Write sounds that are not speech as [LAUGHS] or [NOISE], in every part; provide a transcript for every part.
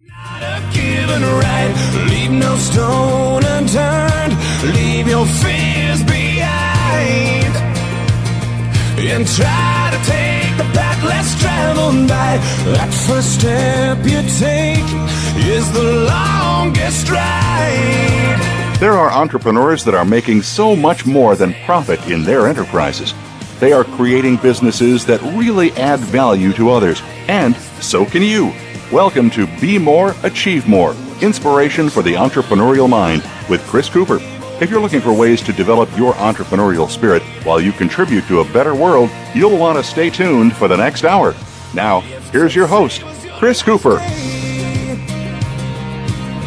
Not a given right. Leave no stone unturned. Leave your fears behind. And try to take the path less traveled by. That first step you take is the longest ride. There are entrepreneurs that are making so much more than profit in their enterprises. They are creating businesses that really add value to others, and so can you. Welcome to Be More, Achieve More Inspiration for the Entrepreneurial Mind with Chris Cooper. If you're looking for ways to develop your entrepreneurial spirit while you contribute to a better world, you'll want to stay tuned for the next hour. Now, here's your host, Chris Cooper.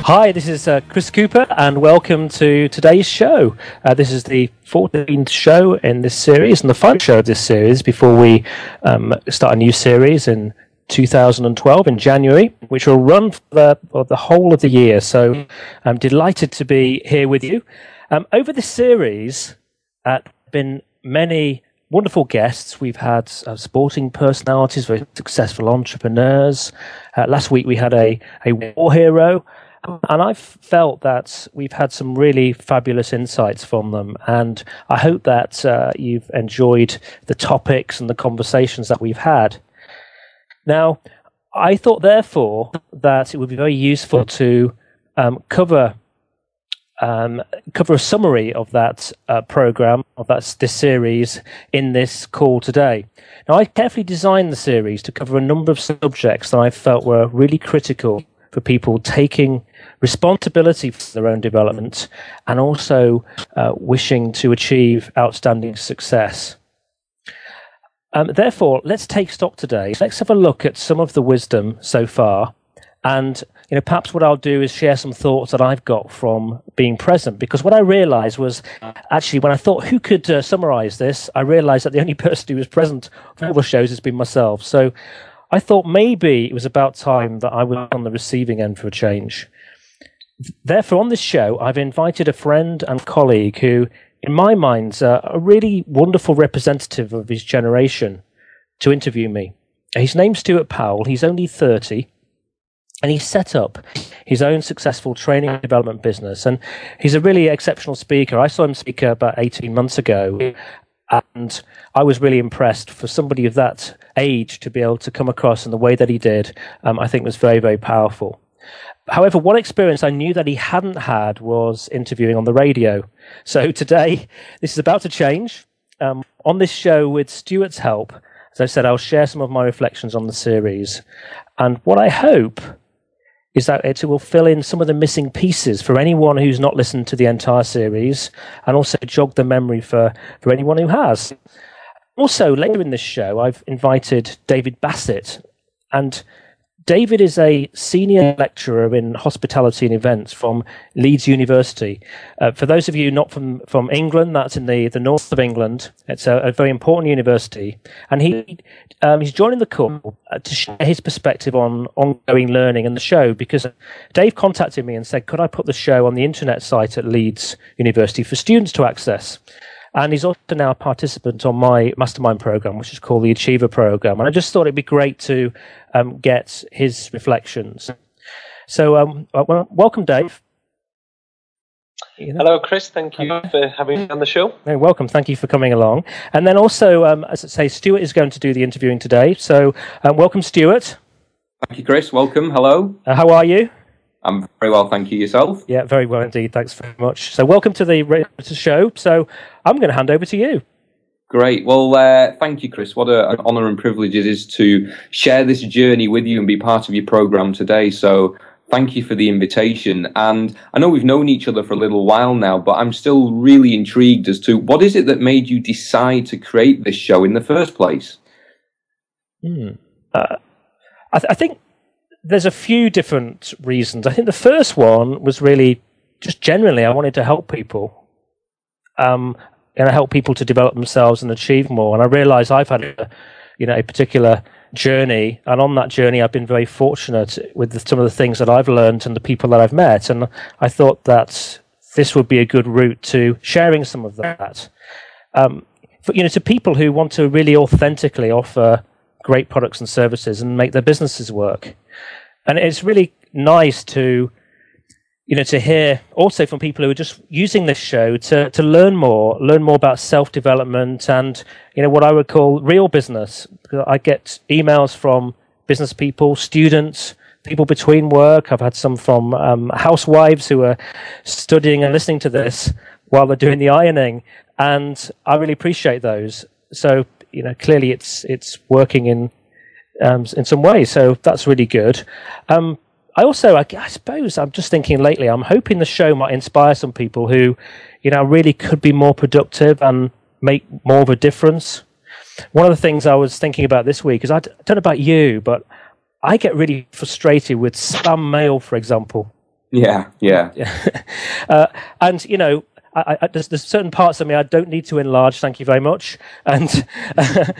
Hi, this is uh, Chris Cooper, and welcome to today's show. Uh, this is the 14th show in this series, and the final show of this series before we um, start a new series in 2012 in January, which will run for the, for the whole of the year. So I'm delighted to be here with you. Um, over this series, uh, have been many wonderful guests. We've had uh, sporting personalities, very successful entrepreneurs. Uh, last week we had a, a war hero. And I've felt that we've had some really fabulous insights from them. And I hope that uh, you've enjoyed the topics and the conversations that we've had. Now, I thought, therefore, that it would be very useful to um, cover. Um, cover a summary of that uh, program of that this series in this call today. Now, I carefully designed the series to cover a number of subjects that I felt were really critical for people taking responsibility for their own development and also uh, wishing to achieve outstanding success. Um, therefore, let's take stock today. Let's have a look at some of the wisdom so far. And you know, perhaps what I'll do is share some thoughts that I've got from being present. Because what I realised was actually when I thought who could uh, summarise this, I realised that the only [LAUGHS] person who was present for all the shows has been myself. So I thought maybe it was about time that I was on the receiving end for a change. Therefore, on this show, I've invited a friend and colleague who, in my mind, is a really wonderful representative of his generation to interview me. His name's Stuart Powell. He's only 30 and he set up his own successful training and development business. And he's a really exceptional speaker. I saw him speak about 18 months ago, and I was really impressed for somebody of that age to be able to come across in the way that he did. Um, I think was very, very powerful. However, one experience I knew that he hadn't had was interviewing on the radio. So [LAUGHS] today, this is about to change. Um, on this show, with Stuart's help, as I said, I'll share some of my reflections on the series. And what I hope is that it will fill in some of the missing pieces for anyone who's not listened to the entire series and also jog the memory for, for anyone who has. Also, later in this show, I've invited David Bassett. And David is a senior lecturer in hospitality and events from Leeds University. Uh, for those of you not from, from England, that's in the, the north of England. It's a, a very important university. And he um, he's joining the call uh, to share his perspective on ongoing learning and the show because Dave contacted me and said, could I put the show on the internet site at Leeds University for students to access? And he's also now a participant on my mastermind program, which is called the Achiever Program. And I just thought it'd be great to um, get his reflections. So, um, well, welcome, Dave. You know? Hello, Chris. Thank you Hello. for having me on the show. Hey, welcome. Thank you for coming along. And then also, um, as I say, Stuart is going to do the interviewing today. So, um, welcome, Stuart. Thank you, Chris. Welcome. Hello. Uh, how are you? I'm very well, thank you. Yourself? Yeah, very well indeed. Thanks very much. So, welcome to the show. So, I'm going to hand over to you. Great. Well, uh, thank you, Chris. What a, an honour and privilege it is to share this journey with you and be part of your programme today. So, thank you for the invitation. And I know we've known each other for a little while now, but I'm still really intrigued as to what is it that made you decide to create this show in the first place? Hmm. Uh, I, th- I think there's a few different reasons. I think the first one was really just generally I wanted to help people, um, and I help people to develop themselves and achieve more. And I realise I've had a, you know, a particular journey, and on that journey, I've been very fortunate with the, some of the things that I've learned and the people that I've met. And I thought that this would be a good route to sharing some of that. Um, for, you know, to people who want to really authentically offer great products and services and make their businesses work. And it's really nice to you know to hear also from people who are just using this show to to learn more learn more about self development and you know what i would call real business. I get emails from business people students people between work. I've had some from um, housewives who are studying and listening to this while they're doing the ironing. And i really appreciate those. So you know clearly it's it's working in um, in some way so that's really good um, I also, I, I, suppose, I'm just thinking lately. I'm hoping the show might inspire some people who, you know, really could be more productive and make more of a difference. One of the things I was thinking about this week is I don't know about you, but I get really frustrated with spam mail, for example. Yeah, yeah. [LAUGHS] uh, and you know, I, I, there's, there's, certain parts of me I don't need to enlarge. Thank you very much. And [LAUGHS] uh,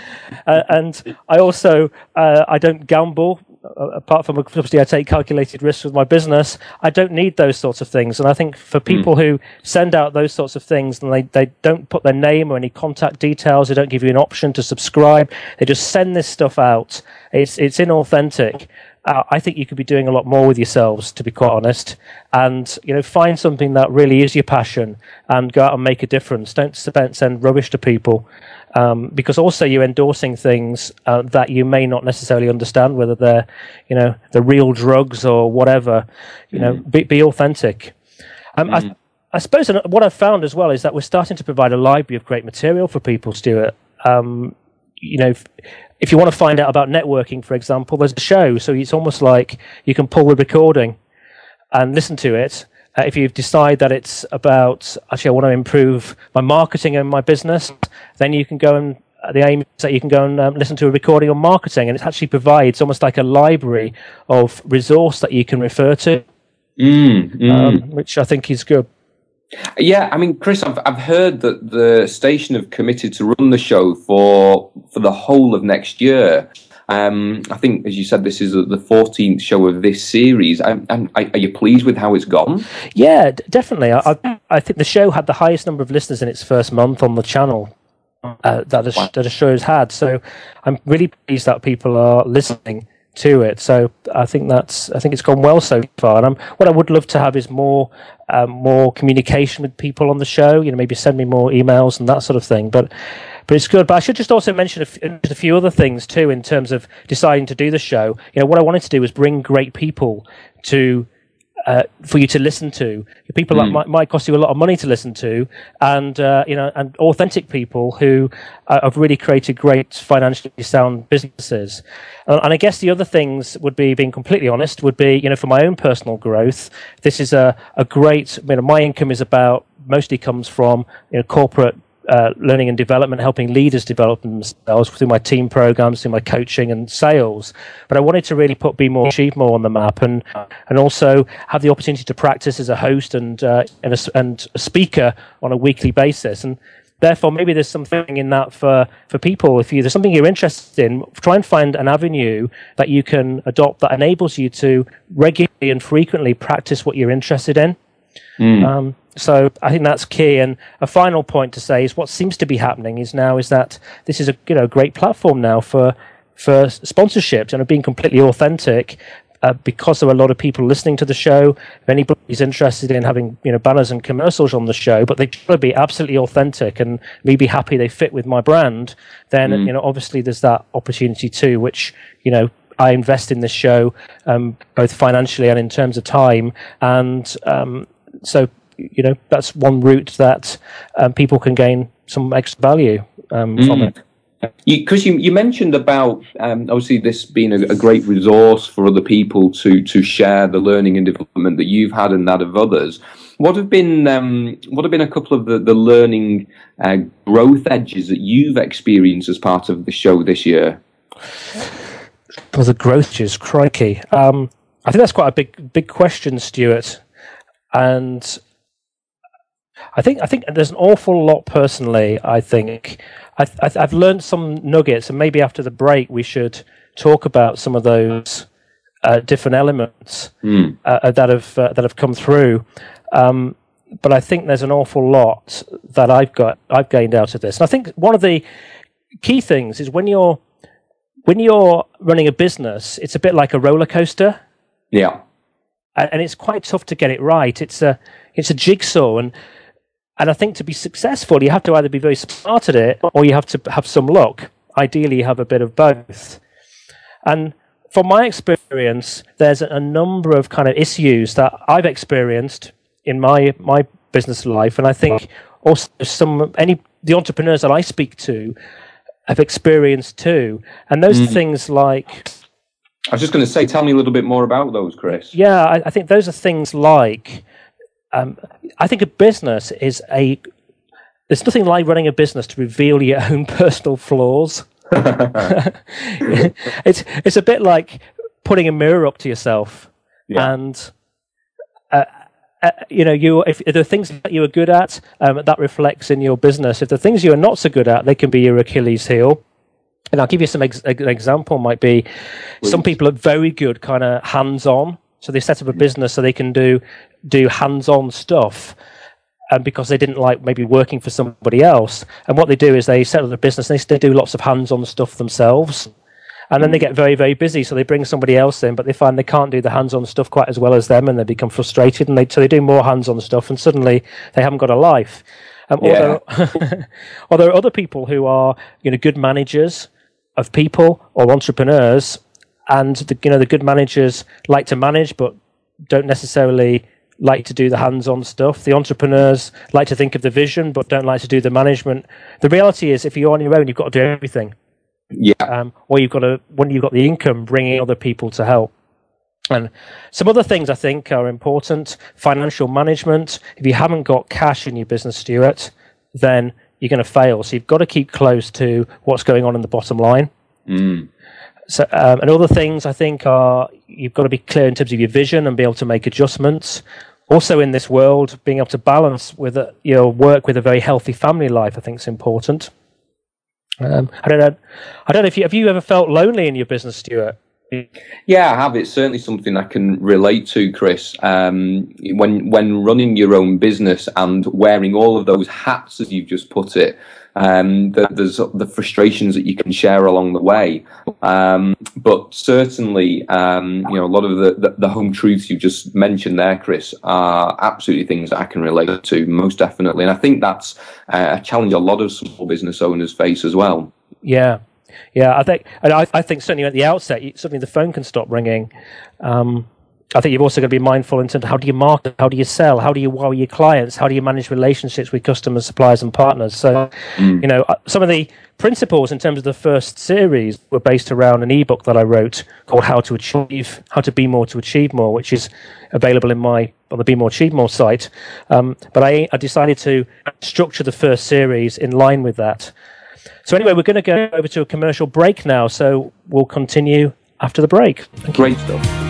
and I also uh, I don't gamble apart from obviously I take calculated risks with my business, I don't need those sorts of things. And I think for hmm. people mm. who send out those sorts of things and they, they don't put their name or any contact details, they don't give you an option to subscribe, they just send this stuff out. It's it's inauthentic. Uh, I think you could be doing a lot more with yourselves, to be quite honest. And you know, find something that really is your passion and go out and make a difference. Don't spend, send rubbish to people um, because also you're endorsing things uh, that you may not necessarily understand, whether they're, you know, the real drugs or whatever. You mm. know, be, be authentic. Um, mm. I, I, suppose what I've found as well is that we're starting to provide a library of great material for people, Stuart. Um, you know, if, you want to find out about networking, for example, there's a show, so it's almost like you can pull the recording and listen to it uh, if you decide that it's about actually I want to improve my marketing and my business, then you can go and uh, the aim is that you can go and um, listen to a recording on marketing, and it actually provides almost like a library of resource that you can refer to, mm, mm. Um, which I think is good. Yeah, I mean, Chris, I've I've heard that the station have committed to run the show for for the whole of next year. Um, I think, as you said, this is the 14th show of this series. Um, are you pleased with how it's gone? Yeah, definitely. I, I, think the show had the highest number of listeners in its first month on the channel uh, that, the, that the show's had. So I'm really pleased that people are listening to it. So I think that's I think it's gone well so far. And I'm, what I would love to have is more um, more communication with people on the show. You know, maybe send me more emails and that sort of thing. But but it's good. But I should just also mention a, f- a few other things too in terms of deciding to do the show. You know, what I wanted to do was bring great people to uh, for you to listen to. People mm. that might, might, cost you a lot of money to listen to, and uh, you know, and authentic people who uh, have really created great financially sound businesses. And, and, I guess the other things would be, being completely honest, would be you know, for my own personal growth, this is a a great. You know, my income is about mostly comes from you know, corporate uh, learning and development, helping leaders develop themselves through my team programs, through my coaching and sales. But I wanted to really put Be More Achieve More on the map, and and also have the opportunity to practice as a host and uh, and, a, and a speaker on a weekly basis. And therefore, maybe there's something in that for for people. If you, there's something you're interested in, try and find an avenue that you can adopt that enables you to regularly and frequently practice what you're interested in. Mm. Um, so I think that's key. And a final point to say is what seems to be happening is now is that this is a you know great platform now for for sponsorships and being completely authentic. Uh, because there are a lot of people listening to the show, if anybody's interested in having you know banners and commercials on the show, but they try to be absolutely authentic and me be happy they fit with my brand, then mm. you know obviously there's that opportunity too, which you know I invest in this show um, both financially and in terms of time, and um, so you know that's one route that um, people can gain some extra value um, mm. from it. Because you, you, you, mentioned about um, obviously this being a, a, great resource for other people to to share the learning and development that you've had and that of others. What have been um, what have been a couple of the, the learning uh, growth edges that you've experienced as part of the show this year? For the growth edges, crikey! Um, I think that's quite a big big question, Stuart. And I think I think there's an awful lot personally. I think I, have learned some nuggets, and maybe after the break we should talk about some of those uh, different elements mm. uh, that have uh, that have come through. Um, but I think there's an awful lot that I've got I've gained out of this, and I think one of the key things is when you're when you're running a business, it's a bit like a roller coaster. Yeah and it's quite tough to get it right. It's a it's a jigsaw, and and I think to be successful, you have to either be very smart at it or you have to have some luck. Ideally, you have a bit of both. And from my experience, there's a number of kind of issues that I've experienced in my my business life, and I think also some any the entrepreneurs that I speak to have experienced too. And those mm. things like I was just going to say, tell me a little bit more about those, Chris. Yeah, I, I think those are things like um, I think a business is a. There's nothing like running a business to reveal your [LAUGHS] own personal flaws. [LAUGHS] [LAUGHS] it's it's a bit like putting a mirror up to yourself, yeah. and uh, uh, you know, you if, if there are things that you are good at, um, that reflects in your business. If the things you are not so good at, they can be your Achilles heel. And I'll give you some ex- an example. Might be Please. some people are very good, kind of hands on. So they set up a business so they can do do hands-on stuff and because they didn't like maybe working for somebody else. And what they do is they set up a business and they do lots of hands-on stuff themselves. And then they mm. get very, very busy, so they bring somebody else in, but they find they can't do the hands-on stuff quite as well as them, and they become frustrated, and they so they do more hands-on stuff, and suddenly they haven't got a life. Um, yeah. there [LAUGHS] are other people who are, you know, good managers of people or entrepreneurs, and the, you know the good managers like to manage, but don't necessarily like to do the hands-on stuff. The entrepreneurs like to think of the vision, but don't like to do the management. The reality is, if you're on your own, you've got to do everything. Yeah. Um, or you've got to when you've got the income, bringing other people to help. And some other things I think are important: financial management. If you haven't got cash in your business, Stuart, then you're going to fail. So you've got to keep close to what's going on in the bottom line. Mm. So, um, and other things I think are you've got to be clear in terms of your vision and be able to make adjustments also in this world, being able to balance with a, you know work with a very healthy family life, I think is important. Um, I don't know. I don't know if you have you ever felt lonely in your business, Stuart. Yeah, I have. It's certainly something I can relate to, Chris. Um, when when running your own business and wearing all of those hats, as you've just put it, um, the, there's the frustrations that you can share along the way. Um, but certainly, um, you know, a lot of the, the, the, home truths you just mentioned there, Chris, are absolutely things that I can relate to most definitely. And I think that's a challenge a lot of small business owners face as well. Yeah, yeah, I think, and I, I think certainly at the outset, suddenly the phone can stop ringing. Um, I think you've also got to be mindful in terms of how do you market, how do you sell, how do you wow your clients, how do you manage relationships with customers, suppliers, and partners. So, mm. you know, uh, some of the principles in terms of the first series were based around an ebook that I wrote called "How to Achieve, How to Be More to Achieve More," which is available in my on the Be More Achieve More site. Um, but I, I decided to structure the first series in line with that. So anyway, we're going to go over to a commercial break now. So we'll continue after the break. Thank Great you. stuff.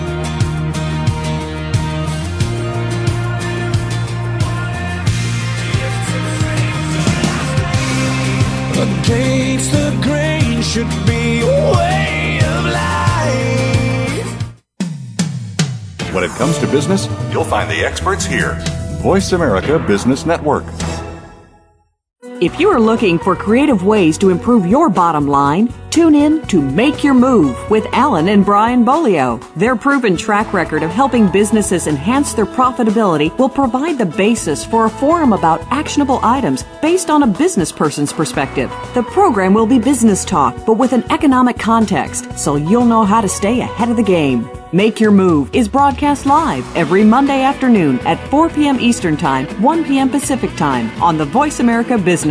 Against the grain should be a way of life. When it comes to business, you'll find the experts here. Voice America Business Network. If you are looking for creative ways to improve your bottom line, tune in to Make Your Move with Alan and Brian Bolio. Their proven track record of helping businesses enhance their profitability will provide the basis for a forum about actionable items based on a business person's perspective. The program will be business talk, but with an economic context, so you'll know how to stay ahead of the game. Make Your Move is broadcast live every Monday afternoon at 4 p.m. Eastern Time, 1 p.m. Pacific Time on the Voice America Business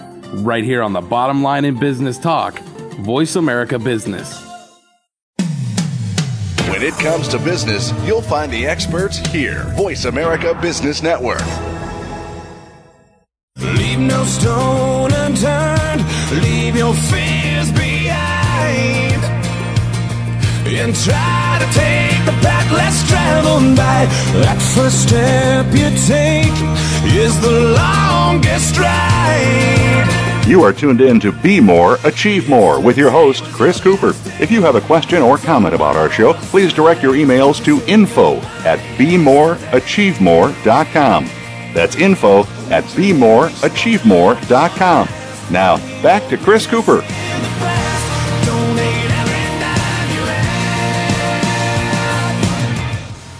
right here on the Bottom Line in Business Talk, Voice America Business. When it comes to business, you'll find the experts here. Voice America Business Network. Leave no stone unturned, leave your fears behind and try to take the path less traveled by. That first step you take is the longest ride. You are tuned in to Be More, Achieve More with your host, Chris Cooper. If you have a question or comment about our show, please direct your emails to info at bemoreachievemore.com. That's info at bemoreachievemore.com. Now, back to Chris Cooper.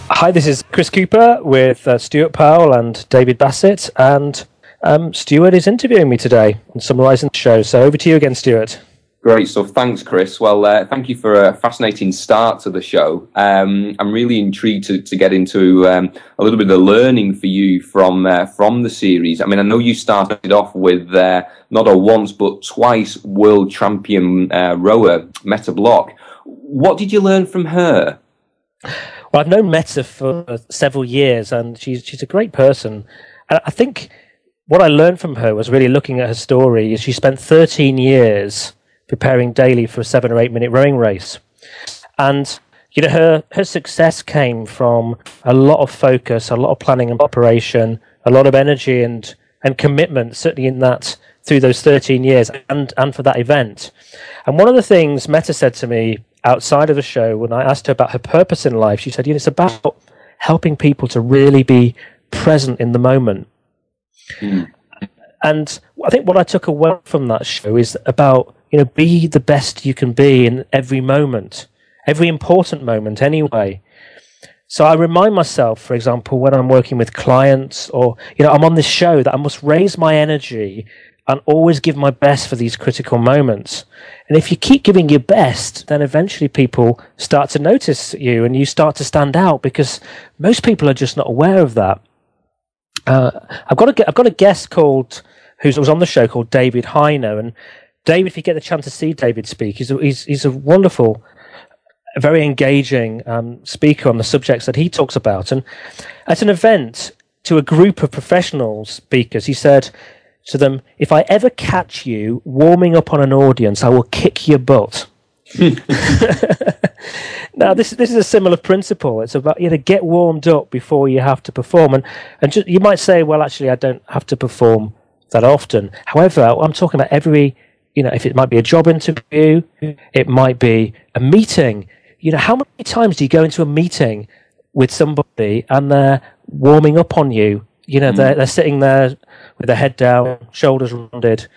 Hi, this is Chris Cooper with uh, Stuart Powell and David Bassett, and um, Stuart is interviewing me today and summarising the show. So over to you again, Stuart. Great stuff. Thanks, Chris. Well, uh, thank you for a fascinating start to the show. Um, I'm really intrigued to, to get into um, a little bit of the learning for you from uh, from the series. I mean, I know you started off with uh, not a once but twice world champion uh, rower Mette Block. What did you learn from her? Well, I've known Mette for several years, and she's she's a great person. And I think what I learned from her was really looking at her story. She spent 13 years preparing daily for a seven or eight minute rowing race. And you know, her, her success came from a lot of focus, a lot of planning and preparation, a lot of energy and, and commitment, certainly in that through those 13 years and, and for that event. And one of the things Mette said to me outside of the show when I asked her about her purpose in life, she said, you know, it's about helping people to really be present in the moment. Mm. And I think what I took away from that show is about, you know, be the best you can be in every moment, every important moment anyway. So I remind myself, for example, when I'm working with clients or, you know, I'm on this show that I must raise my energy and always give my best for these critical moments. And if you keep giving your best, then eventually people start to notice you and you start to stand out because most people are just not aware of that. Uh, I've got a I've got a guest called who was on the show called David Hyner, and David, if you get the chance to see David speak, he's a, he's, he's a wonderful, very engaging um, speaker on the subjects that he talks about. And at an event to a group of professional speakers, he said to them, "If I ever catch you warming up on an audience, I will kick your butt." [LAUGHS] [LAUGHS] now this this is a similar principle. It's about you know get warmed up before you have to perform, and and just, you might say, well, actually, I don't have to perform that often. However, I'm talking about every you know if it might be a job interview, it might be a meeting. You know, how many times do you go into a meeting with somebody and they're warming up on you? You know, mm. they're they're sitting there with their head down, shoulders rounded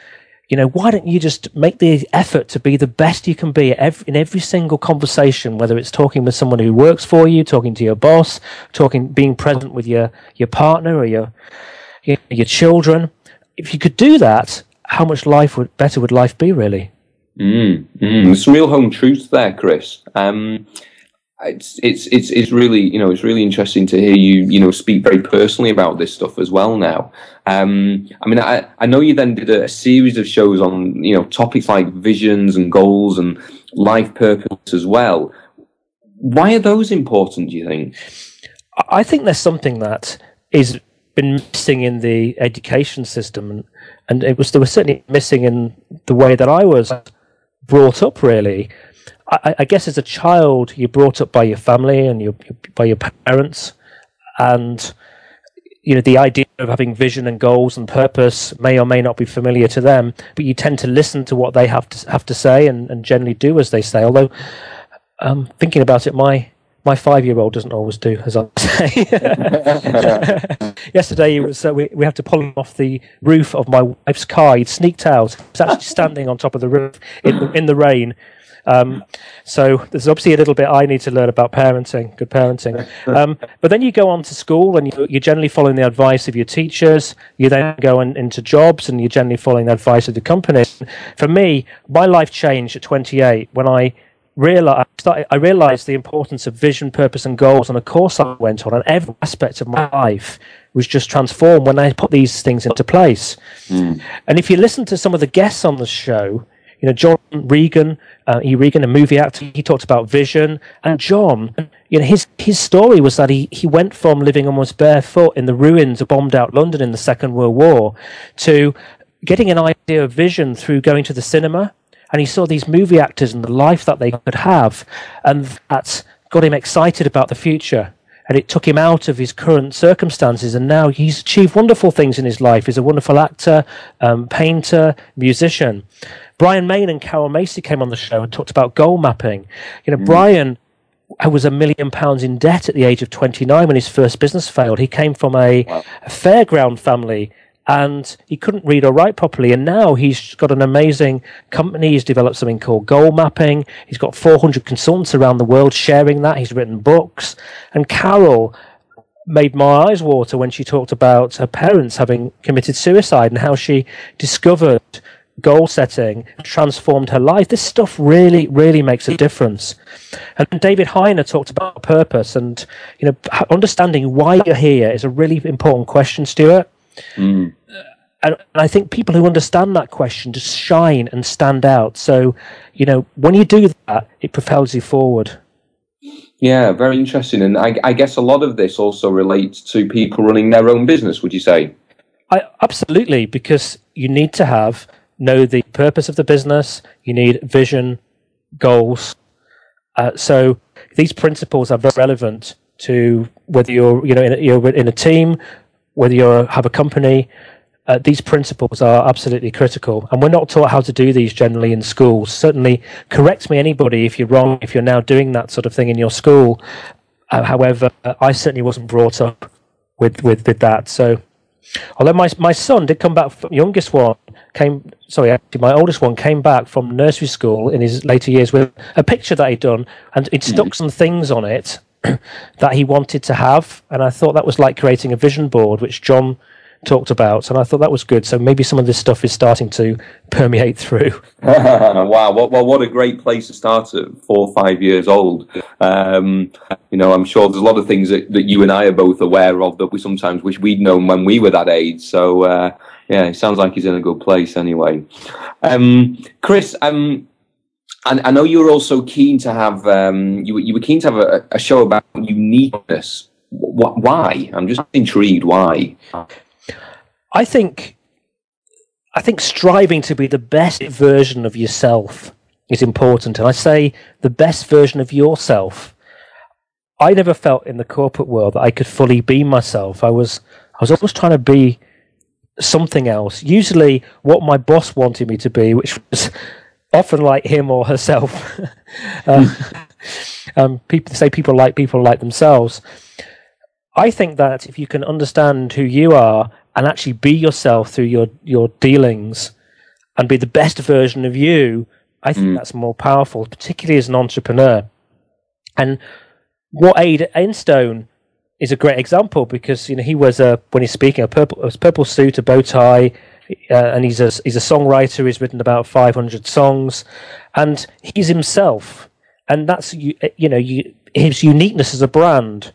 you know, why don't you just make the effort to be the best you can be every, in every single conversation, whether it's talking with someone who works for you, talking to your boss, talking, being present with your, your partner or your, your, your children. If you could do that, how much life would, better would life be really? Mm, mm. Some real home truths there, Chris. Um, it's it's it's it's really you know it's really interesting to hear you you know speak very personally about this stuff as well now. Um, I mean, I I know you then did a, series of shows on you know topics like visions and goals and life purpose as well. Why are those important? Do you think? I think there's something that is been missing in the education system, and, and it was there was certainly missing in the way that I was brought up. Really, I, I, guess as a child, you're brought up by your family and your, by your parents, and you know the idea of having vision and goals and purpose may or may not be familiar to them, but you tend to listen to what they have to have to say and, and generally do as they say. Although, um, thinking about it, my my five year old doesn't always do as I say. [LAUGHS] Yesterday, was, uh, we, we had to pull him off the roof of my wife's car. He'd sneaked out. He was actually standing on top of the roof in the, in the rain. Um, so there's obviously a little bit I need to learn about parenting, good parenting. Um, but then you go on to school and you, are generally following the advice of your teachers. You then go in, into jobs and you're generally following the advice of the company. For me, my life changed at 28 when I realized I realized the importance of vision, purpose, and goals on a course I went on, and every aspect of my life was just transformed when I put these things into place. Mm. And if you listen to some of the guests on the show, you know, John Regan, uh, E. Regan, a movie actor, he talked about vision. And John, you know, his his story was that he, he went from living almost barefoot in the ruins of bombed out London in the Second World War to getting an idea of vision through going to the cinema and he saw these movie actors and the life that they could have, and that got him excited about the future. And it took him out of his current circumstances, and now he's achieved wonderful things in his life. He's a wonderful actor, um, painter, musician. Brian Mayne and Carol Macy came on the show and talked about goal mapping. You know, mm. Brian was a million pounds in debt at the age of 29 when his first business failed. He came from a, wow. a fairground family and he couldn't read or write properly. And now he's got an amazing company. He's developed something called goal mapping. He's got 400 consultants around the world sharing that. He's written books. And Carol made my eyes water when she talked about her parents having committed suicide and how she discovered goal setting transformed her life. This stuff really, really makes a difference. And David Hyner talked about purpose and, you know, understanding why you're here is a really important question, Stuart. Mm. And I think people who understand that question just shine and stand out. So, you know, when you do that, it propels you forward. Yeah, very interesting. And I, I guess a lot of this also relates to people running their own business, would you say? I, absolutely, because you need to have know the purpose of the business. You need vision, goals. Uh, so these principles are very relevant to whether you're you know in a, you're in a team whether you have a company, uh, these principles are absolutely critical. And we're not taught how to do these generally in schools. Certainly, correct me anybody if you're wrong, if you're now doing that sort of thing in your school. Uh, however, I certainly wasn't brought up with, with, with that. So, although my, my son did come back, from, youngest one came, sorry, actually, my oldest one came back from nursery school in his later years with a picture that he'd done, and it stuck mm. some things on it [CLEARS THROAT] that he wanted to have. And I thought that was like creating a vision board, which John talked about, and I thought that was good. So maybe some of this stuff is starting to [LAUGHS] permeate through. [LAUGHS] wow! Well, well, what a great place to start at four or five years old. Um, you know, I'm sure there's a lot of things that, that you and I are both aware of that we sometimes wish we'd known when we were that age. So uh, yeah, it sounds like he's in a good place anyway. Um, Chris, um, and I know you were also keen to have um, you, you were keen to have a, a show about uniqueness. why? I'm just intrigued. Why? I think I think striving to be the best version of yourself is important, and I say the best version of yourself. I never felt in the corporate world that I could fully be myself. I was I was always trying to be something else. Usually, what my boss wanted me to be, which was often like him or herself. [LAUGHS] um, um, people say people like people like themselves. I think that if you can understand who you are and actually be yourself through your your dealings and be the best version of you, I think mm. that's more powerful, particularly as an entrepreneur. And what Aid Ainstone is a great example because you know he was a when he's speaking a purple a purple suit, a bow tie, uh, and he's a he's a songwriter. He's written about 500 songs, and he's himself, and that's you uh, you know you, his uniqueness as a brand,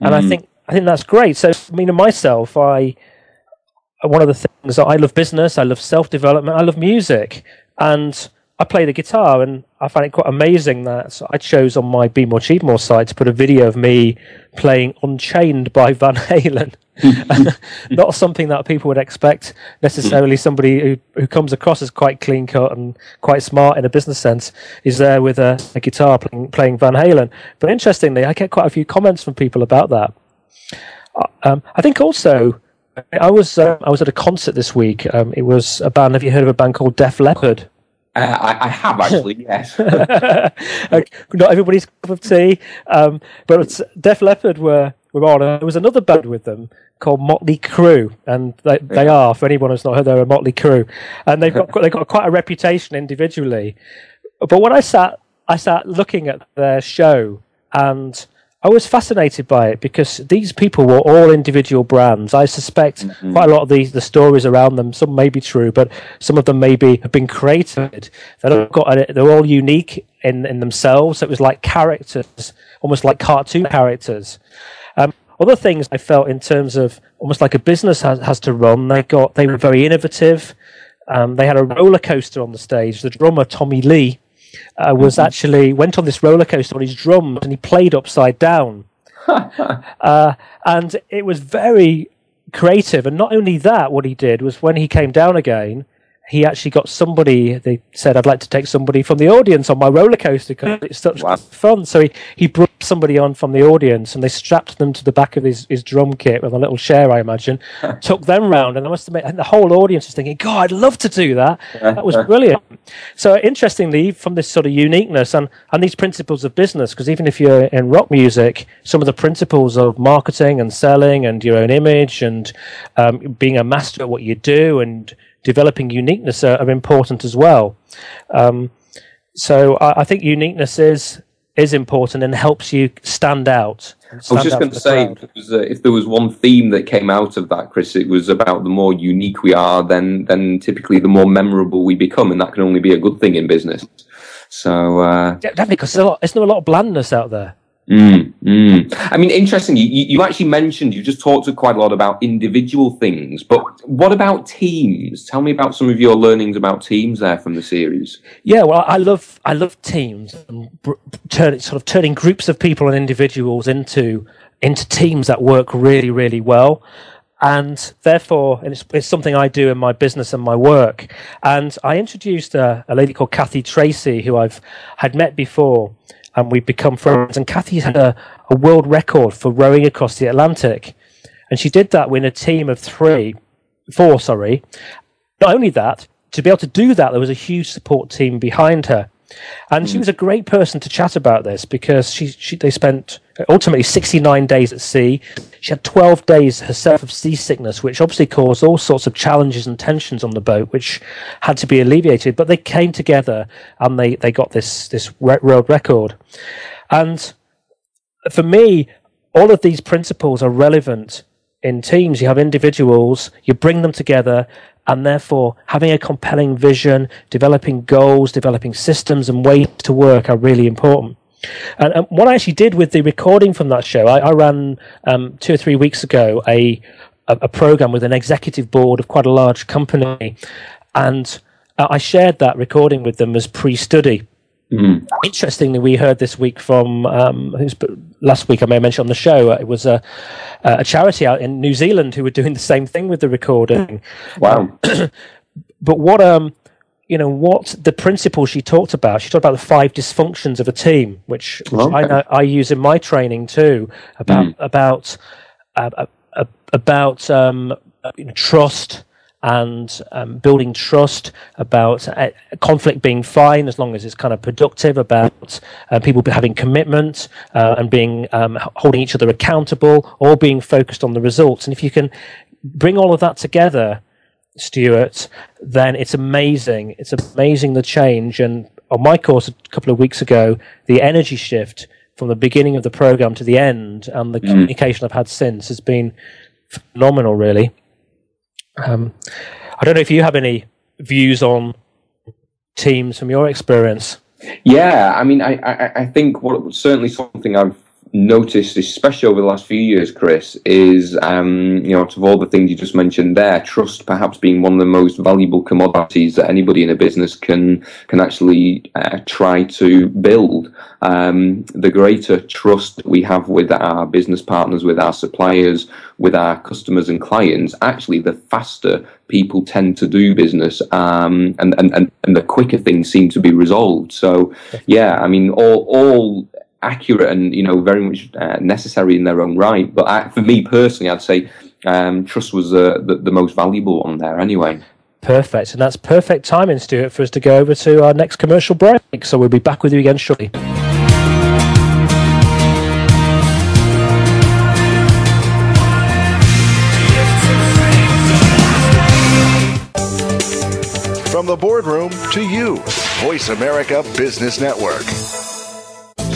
and mm. I think I think that's great. So I mean, myself, I one of the things I love business, I love self development, I love music, and I play the guitar, and I find it quite amazing that I chose on my Be More Achieve More site to put a video of me playing Unchained by [LAUGHS] Van Halen. [LAUGHS] Not something that people would expect necessarily. Somebody who, who comes across as quite clean cut and quite smart in a business sense is there with a, a guitar playing, playing, Van Halen. But interestingly, I get quite a few comments from people about that. Uh, um, I think also. I was uh, I was at a concert this week. Um, it was a band. Have you heard of a band called Def Leppard? Uh, I, I, have [LAUGHS] actually, yes. [LAUGHS] Not everybody's cup of tea, um, but Def Leppard were were on. There was another band with them called Motley Crue, and they, they are for anyone who's not heard, they're a Motley Crue, and they've got [LAUGHS] they've got quite a reputation individually. But when I sat I sat looking at their show, and I was fascinated by it because these people were all individual brands. I suspect mm-hmm. quite a lot of the, the stories around them, some may be true, but some of them maybe have been created. They're, got, they're all unique in, in themselves. It was like characters, almost like cartoon characters. Um, other things I felt in terms of almost like a business has, has to run, they got they were very innovative. Um, they had a roller coaster on the stage. The drummer, Tommy Lee, uh, was mm-hmm. actually went on this roller coaster on his drums and he played upside down. [LAUGHS] uh, and it was very creative. And not only that, what he did was when he came down again, he actually got somebody. They said, "I'd like to take somebody from the audience on my roller coaster because it's such wow. fun." So he, he brought somebody on from the audience, and they strapped them to the back of his, his drum kit with a little chair, I imagine. took them round, and I must admit, and the whole audience was thinking, "God, I'd love to do that." That was brilliant. So interestingly, from this sort of uniqueness and and these principles of business, because even if you're in rock music, some of the principles of marketing and selling and your own image and um, being a master at what you do and developing uniqueness are, are important as well. Um, so I, I, think uniqueness is is important and helps you stand out. Stand I was just going to say, if there, was, if there was one theme that came out of that, Chris, it was about the more unique we are, then then typically the more memorable we become, and that can only be a good thing in business. So uh, definitely, because there's, a lot, there's not a lot of blandness out there. Mm, mm. I mean, interesting. You, you actually mentioned you just talked to quite a lot about individual things, but what about teams? Tell me about some of your learnings about teams there from the series. Yeah, well, I love I love teams and turn, sort of turning groups of people and individuals into into teams that work really really well and therefore and it's, it's, something I do in my business and my work. And I introduced a, a, lady called Kathy Tracy, who I've had met before, and we've become friends. And Kathy's had a, a world record for rowing across the Atlantic. And she did that with a team of three, four, sorry. Not only that, to be able to do that, there was a huge support team behind her. And mm. she hmm. was a great person to chat about this because she, she they spent ultimately 69 days at sea. She had 12 days herself of seasickness, which obviously caused all sorts of challenges and tensions on the boat, which had to be alleviated. But they came together and they, they got this, this world record. And for me, all of these principles are relevant in teams. You have individuals, you bring them together, and therefore having a compelling vision, developing goals, developing systems and ways to work are really important. And, and what I actually did with the recording from that show, I, I ran um, two or three weeks ago a, a, a program with an executive board of quite a large company, and uh, I shared that recording with them as pre-study. Mm. Interestingly, we heard this week from um, who's last week I may mention on the show. Uh, it was a, a charity out in New Zealand who were doing the same thing with the recording. Wow! [CLEARS THROAT] but what um you know what the principle she talked about. She talked about the five dysfunctions of a team, which, which okay. I, I use in my training too. About mm. about uh, uh, about um, you know, trust and um, building trust about uh, conflict being fine as long as it's kind of productive about uh, people having commitment uh, and being um, holding each other accountable or being focused on the results and if you can bring all of that together Stuart, then it's amazing. It's amazing the change. And on my course a couple of weeks ago, the energy shift from the beginning of the program to the end and the mm. communication I've had since has been phenomenal, really. Um, I don't know if you have any views on teams from your experience. Yeah, I mean, I, I, I think what certainly something I've noticed, especially over the last few years, Chris, is um, you know, out of all the things you just mentioned there, trust perhaps being one of the most valuable commodities that anybody in a business can can actually uh, try to build. Um, the greater trust we have with our business partners, with our suppliers, with our customers and clients, actually, the faster people tend to do business, um, and, and, and, and the quicker things seem to be resolved. So, yeah, I mean, all all accurate and you know very much uh, necessary in their own right. But I, for me personally, I'd say um, trust was uh, the, the most valuable one there anyway. Perfect, and that's perfect timing, Stuart, for us to go over to our next commercial break. So we'll be back with you again shortly. From the boardroom to you, Voice America Business Network.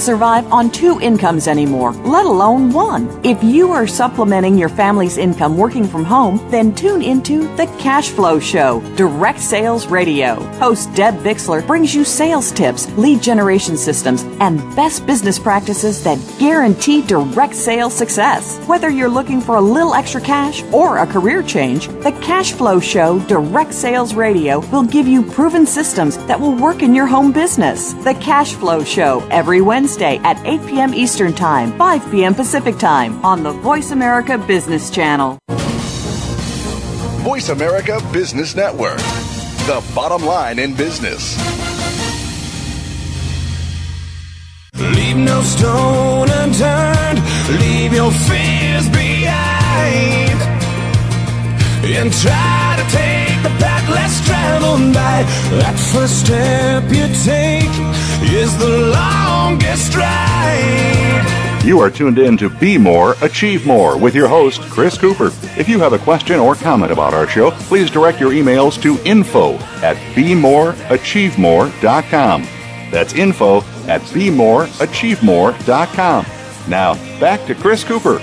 survive on two incomes anymore, let alone one. If you are supplementing your family's income working from home, then tune into The Cash Flow Show, Direct Sales Radio. Host Deb Bixler brings you sales tips, lead generation systems, and best business practices that guarantee direct sales success. Whether you're looking for a little extra cash or a career change, The Cash Flow Show, Direct Sales Radio will give you proven systems that will work in your home business. The Cash Flow Show every Wednesday at 8 p.m. Eastern Time, 5 p.m. Pacific Time on the Voice America Business Channel. Voice America Business Network, the bottom line in business. Leave no stone unturned, leave your fears behind, and try to take the path by. That first step you take is the longest ride. You are tuned in to Be More, Achieve More with your host, Chris Cooper. If you have a question or comment about our show, please direct your emails to info at bemoreachievemore.com. That's info at bemoreachievemore.com. Now, back to Chris Cooper.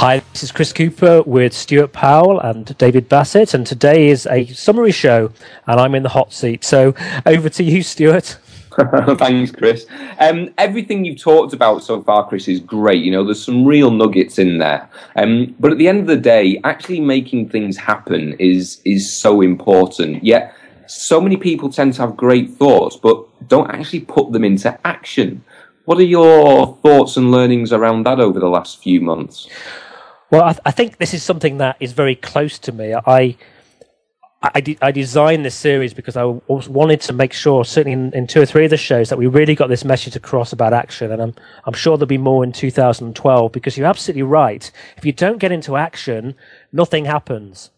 Hi, this is Chris Cooper with Stuart Powell and David Bassett, and today is a summary show, and I'm in the hot seat. So over to you, Stuart. [LAUGHS] Thanks, Chris. Um, everything you've talked about so far, Chris, is great. You know, there's some real nuggets in there. Um, but at the end of the day, actually making things happen is is so important. Yet, so many people tend to have great thoughts, but don't actually put them into action. What are your thoughts and learnings around that over the last few months? Well, I, th- I, think this is something that is very close to me. I I, de- I designed this series because I wanted to make sure, certainly in, in, two or three of the shows, that we really got this message across about action. And I'm I'm sure there'll be more in 2012 because you're absolutely right. If you don't get into action, nothing happens.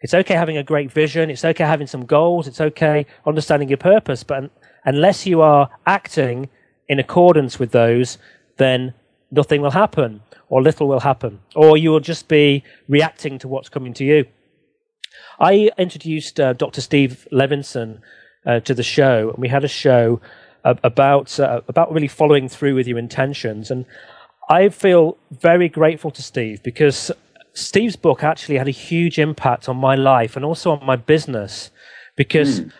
It's okay having a great vision. It's okay having some goals. It's okay understanding your purpose. But unless you are acting in accordance with those, then nothing will happen or little will happen, or you will just be reacting to what's coming to you. I introduced uh, Dr. Steve Levinson uh, to the show, and we had a show uh, about uh, about really following through with your intentions. And I feel very grateful to Steve because Steve's book actually had a huge impact on my life and also on my business because. Mm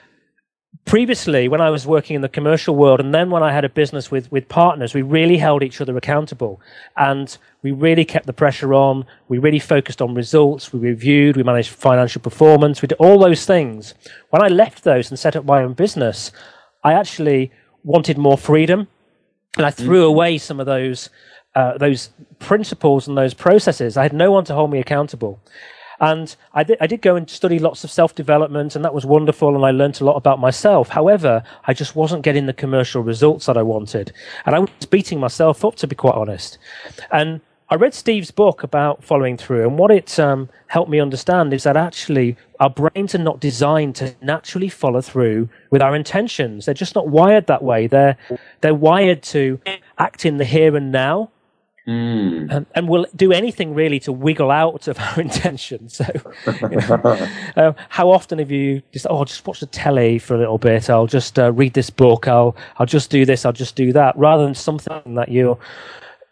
previously when I was working in the commercial world and then when I had a business with, with partners, we really held each other accountable and we really kept the pressure on. We really focused on results. We reviewed, we managed financial performance. We did all those things. When I left those and set up my own business, I actually wanted more freedom and I threw mm-hmm. away some of those, uh, those principles and those processes. I had no one to hold me accountable. And I did, I did go and study lots of self development, and that was wonderful, and I learned a lot about myself. However, I just wasn't getting the commercial results that I wanted. And I was beating myself up, to be quite honest. And I read Steve's book about following through, and what it um, helped me understand is that actually our brains are not designed to naturally follow through with our intentions. They're just not wired that way. They're they're wired to act in the here and now, Mm. Um, and we'll do anything really to wiggle out of [LAUGHS] our intention. So, you know, [LAUGHS] uh, how often have you just, oh, I'll just watch the telly for a little bit. I'll just uh, read this book. I'll, I'll just do this. I'll just do that, rather than something that you're,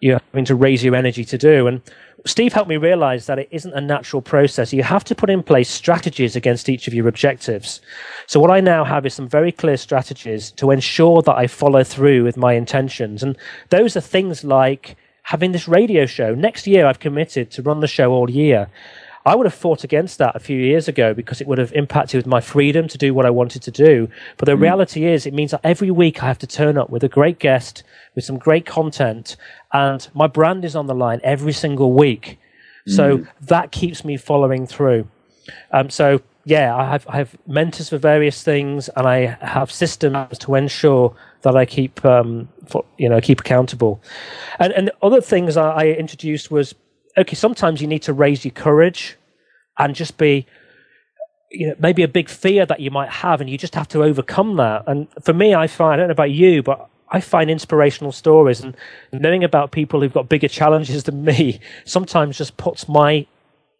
you're having to raise your energy to do. And Steve helped me realize that it isn't a natural process. You have to put in place strategies against each of your objectives. So what I now have is some very clear strategies to ensure that I follow through with my intentions. And those are things like having this radio show. Next year, I've committed to run the show all year. I would have fought against that a few years ago because it would have impacted with my freedom to do what I wanted to do. But the mm. reality is, it means that every week I have to turn up with a great guest, with some great content, and my brand is on the line every single week. Mm. So that keeps me following through. Um, so yeah, I have I have mentors for various things, and I have systems to ensure that I keep um, for, you know keep accountable. And and other things I, I introduced was okay. Sometimes you need to raise your courage and just be you know maybe a big fear that you might have, and you just have to overcome that. And for me, I find I don't know about you, but I find inspirational stories and knowing about people who've got bigger challenges than me [LAUGHS] sometimes just puts my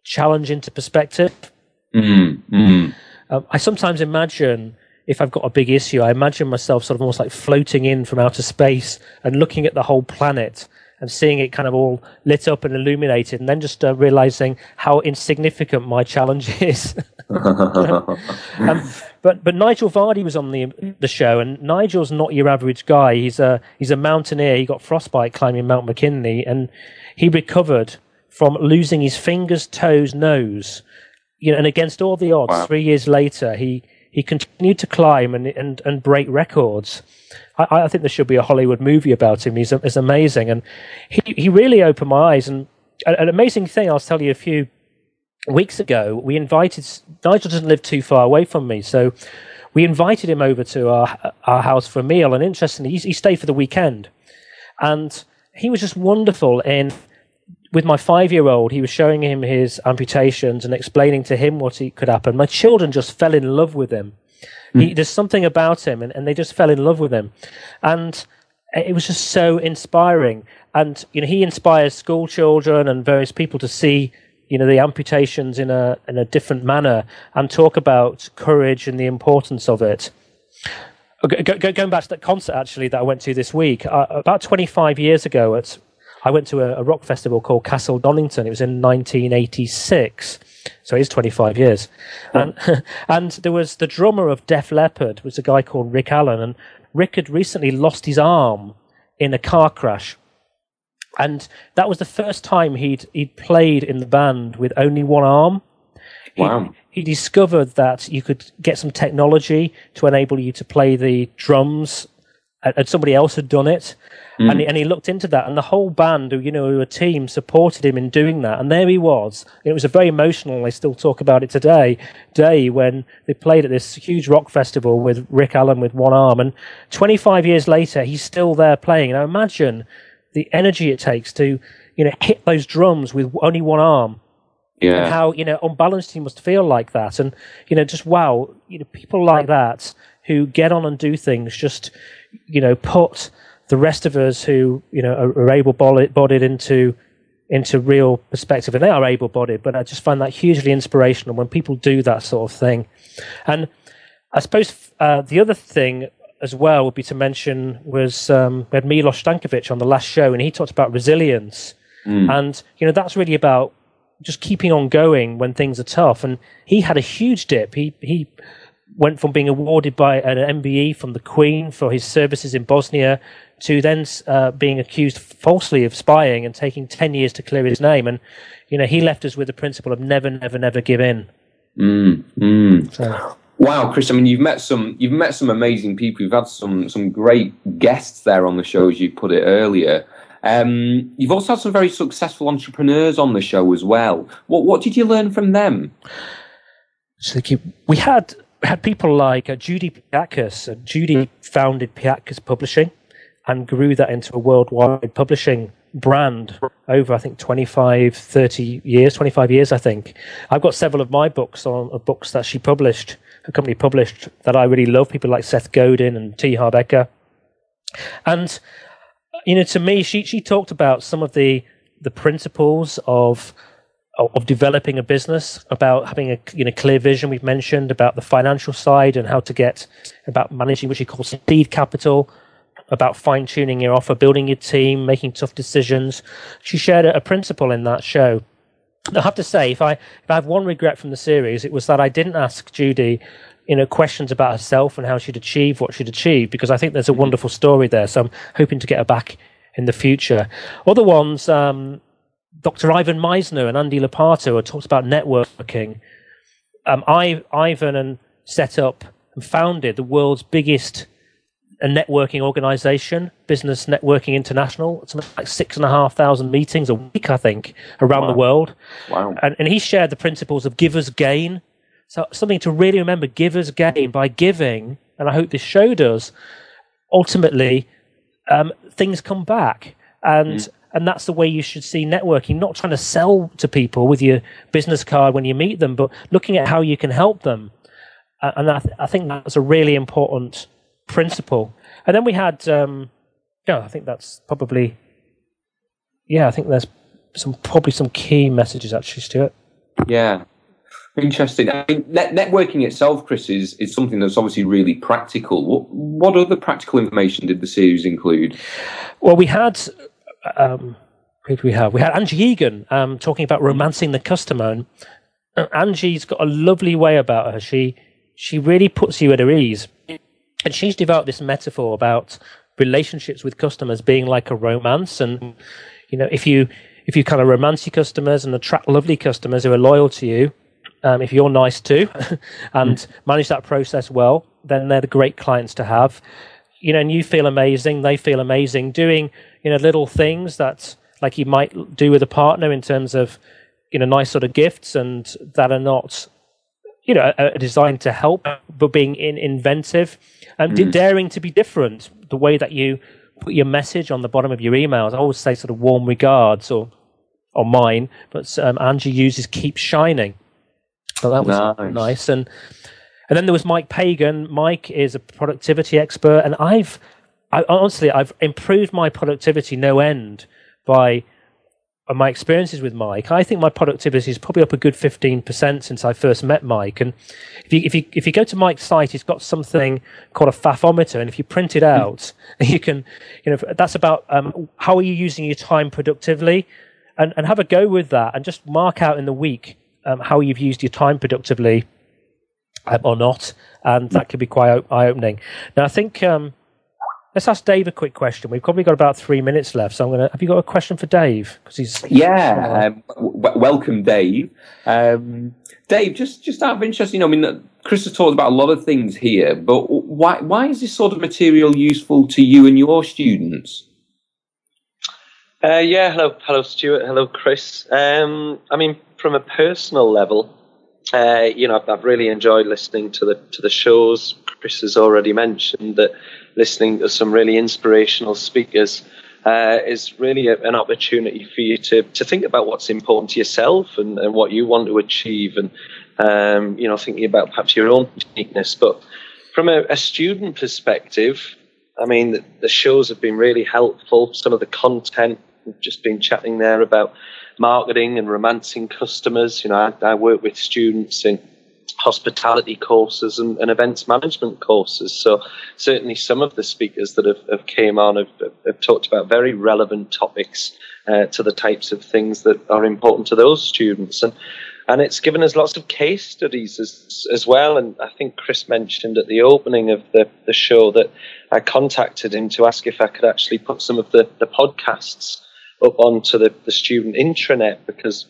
challenge into perspective. Mm-hmm. Mm-hmm. um, I sometimes imagine if I've got a big issue, I imagine myself sort of almost like floating in from outer space and looking at the whole planet and seeing it kind of all lit up and illuminated, and then just uh, realizing how insignificant my challenge [LAUGHS] is. [LAUGHS] um, but but Nigel Vardy was on the the show, and Nigel's not your average guy. He's a he's a mountaineer. He got frostbite climbing Mount McKinley, and he recovered from losing his fingers, toes, nose. You know, and against all the odds, wow. three years later, he he continued to climb and and, and break records. I, I think there should be a Hollywood movie about him. He's, he's amazing, and he he really opened my eyes. And an amazing thing, I'll tell you a few weeks ago. We invited Nigel doesn't live too far away from me, so we invited him over to our our house for a meal. And interestingly, he, he stayed for the weekend, and he was just wonderful in with my five year old, he was showing him his amputations and explaining to him what he, could happen. My children just fell in love with him. Mm. He, there's something about him, and, and they just fell in love with him. And it was just so inspiring. And you know, he inspires school children and various people to see you know the amputations in a in a different manner and talk about courage and the importance of it. Go, go, going back to that concert actually that I went to this week, uh, about 25 years ago at I went to a, a, rock festival called Castle Donington. It was in 1986, so it is 25 years. And [LAUGHS] and there was the drummer of Def Leppard was a guy called Rick Allen, and Rick had recently lost his arm in a car crash. And that was the first time he'd he'd played in the band with only one arm. Wow. He, he discovered that you could get some technology to enable you to play the drums and somebody else had done it. Mm. And, he, and he looked into that, and the whole band, you know, a team, supported him in doing that. And there he was. It was a very emotional. They still talk about it today. Day when they played at this huge rock festival with Rick Allen with one arm, and 25 years later, he's still there playing. Now imagine the energy it takes to, you know, hit those drums with only one arm. Yeah. And how you know unbalanced he must feel like that, and you know, just wow, you know, people like that who get on and do things just you know, put the rest of us who, you know, are, are able bodied into into real perspective. And they are able bodied, but I just find that hugely inspirational when people do that sort of thing. And I suppose uh, the other thing as well would be to mention was um, we had Milos Stankovic on the last show, and he talked about resilience. Mm. And, you know, that's really about just keeping on going when things are tough. And he had a huge dip. He, he, went from being awarded by an MBE from the Queen for his services in Bosnia to then uh, being accused falsely of spying and taking 10 years to clear his name. And, you know, he left us with the principle of never, never, never give in. Mm, mm. So. Wow, Chris! I mean, you've met some you've met some amazing people. You've had some some great guests there on the show, as you put it earlier. Um, you've also had some very successful entrepreneurs on the show as well. What what did you learn from them? So we had had people like uh, Judy Piatkus. Uh, Judy founded Piatkus Publishing and grew that into a worldwide publishing brand over, I think, 25, 30 years, 25 years, I think. I've got several of my books on uh, books that she published, her company published that I really love, people like Seth Godin and T. Harv Eker. And, you know, to me, she, she talked about some of the, the principles of of developing a business, about having a you know clear vision. We've mentioned about the financial side and how to get about managing what she calls seed capital, about fine tuning your offer, building your team, making tough decisions. She shared a, a principle in that show. I have to say, if I if I have one regret from the series, it was that I didn't ask Judy, you know, questions about herself and how she'd achieve what she'd achieved, because I think there's a wonderful story there. So I'm hoping to get her back in the future. Other ones. Um, Dr. Ivan Misner and Andy Lopata had talked about networking. Um, I, Ivan and set up and founded the world's biggest uh, networking organization, Business Networking International. It's like six and a half thousand meetings a week, I think, around wow. the world. Wow. And, and he shared the principles of givers gain. So something to really remember, givers gain by giving, and I hope this show does, ultimately, um, things come back. And mm and that's the way you should see networking not trying to sell to people with your business card when you meet them but looking at how you can help them uh, and I, th- I, think that's a really important principle and then we had um, yeah i think that's probably yeah i think there's some probably some key messages actually to it yeah Interesting. I mean, net- networking itself, Chris, is, is something that's obviously really practical. What, what other practical information did the series include? Well, we had. Um, who did we have? We had Angie Egan um, talking about romancing the customer. And uh, Angie's got a lovely way about her. She she really puts you at her ease. And she's developed this metaphor about relationships with customers being like a romance. And, you know, if you if you kind of romance your customers and attract lovely customers who are loyal to you, um, if you're nice too, [LAUGHS] and mm. manage that process well, then they're the great clients to have. You know, and you feel amazing, they feel amazing. Doing you know little things that like you might do with a partner in terms of you know nice sort of gifts and that are not you know designed to help, but being in, inventive and mm. daring to be different. The way that you put your message on the bottom of your emails, I always say sort of warm regards or or mine, but um, Angie uses keep shining so that was nice. nice. And and then there was Mike Pagan. Mike is a productivity expert, and I've I, honestly I've improved my productivity no end by my experiences with Mike. I think my productivity is probably up a good fifteen percent since I first met Mike. And if you if you if you go to Mike's site, he's got something called a fafometer, and if you print it hmm. out, [LAUGHS] you can you know that's about um, how are you using your time productively, and and have a go with that, and just mark out in the week um, how you've used your time productively um, or not, and that could be quite eye opening. Now, I think um, let's ask Dave a quick question. We've probably got about three minutes left, so I'm going to. Have you got a question for Dave? Because he's yeah. Um, w- welcome, Dave. Um, Dave, just just out of interest, you know, I mean, Chris has talked about a lot of things here, but why why is this sort of material useful to you and your students? Uh, yeah, hello, hello, Stuart. Hello, Chris. Um, I mean, from a personal level, uh, you know, I've, I've, really enjoyed listening to the to the shows. Chris has already mentioned that listening to some really inspirational speakers uh, is really a, an opportunity for you to to think about what's important to yourself and, and what you want to achieve, and um, you know, thinking about perhaps your own uniqueness. But from a, a student perspective, I mean, the, the shows have been really helpful. Some of the content we've just been chatting there about marketing and romancing customers. You know, I, I work with students in hospitality courses and, and, events management courses. So certainly some of the speakers that have, have came on have, have, talked about very relevant topics uh, to the types of things that are important to those students. And and it's given us lots of case studies as, as well. And I think Chris mentioned at the opening of the, the show that I contacted him to ask if I could actually put some of the, the podcasts up onto the, the student intranet because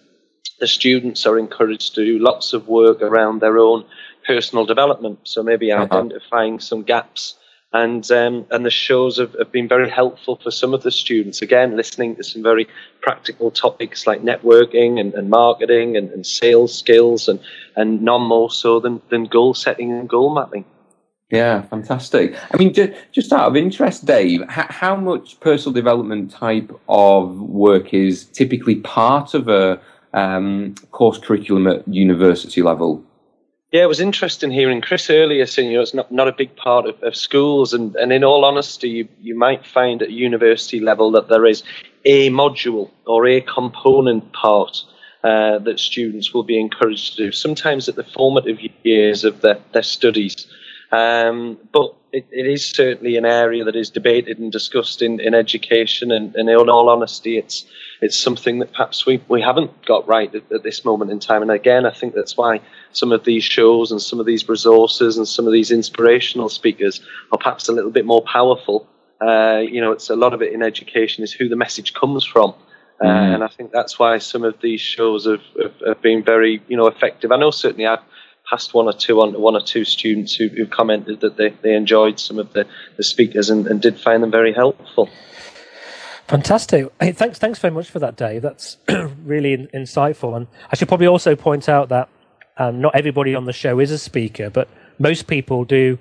the students are encouraged to do lots of work around their own personal development. So maybe uh-huh. identifying some gaps. And um, and the shows have, have been very helpful for some of the students. Again, listening to some very practical topics like networking and, and marketing and, and sales skills and, and none more so than, than goal setting and goal mapping. Yeah, fantastic. I mean, just out of interest, Dave, how much personal development type of work is typically part of a um, course curriculum at university level? Yeah, it was interesting hearing Chris earlier saying, you know, it's not, not a big part of, of schools. And, and in all honesty, you, you might find at university level that there is a module or a component part uh, that students will be encouraged to do, sometimes at the formative years of their, their studies. Um, but it, it is certainly an area that is debated and discussed in, in education, and, and in all honesty, it's it's something that perhaps we, we haven't got right at, at, this moment in time. And again, I think that's why some of these shows and some of these resources and some of these inspirational speakers are perhaps a little bit more powerful. Uh, you know, it's a lot of it in education is who the message comes from. Uh, mm. And I think that's why some of these shows have, have, have, been very, you know, effective. I know certainly I've passed one or two on one or two students who, who commented that they, they enjoyed some of the, the speakers and, and did find them very helpful. Fantastic. Hey, thanks, thanks very much for that, Dave. That's [CLEARS THROAT] really in, insightful. And I should probably also point out that um, not everybody on the show is a speaker, but most people do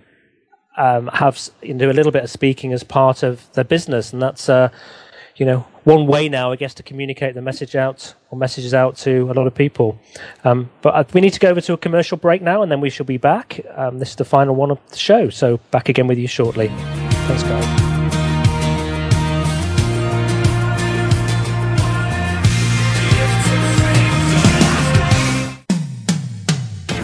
um, have do a little bit of speaking as part of their business, and that's uh, you know, one way now, I guess, to communicate the message out or messages out to a lot of people. Um, but uh, we need to go over to a commercial break now, and then we shall be back. Um, this is the final one of the show, so back again with you shortly. Thanks, guys.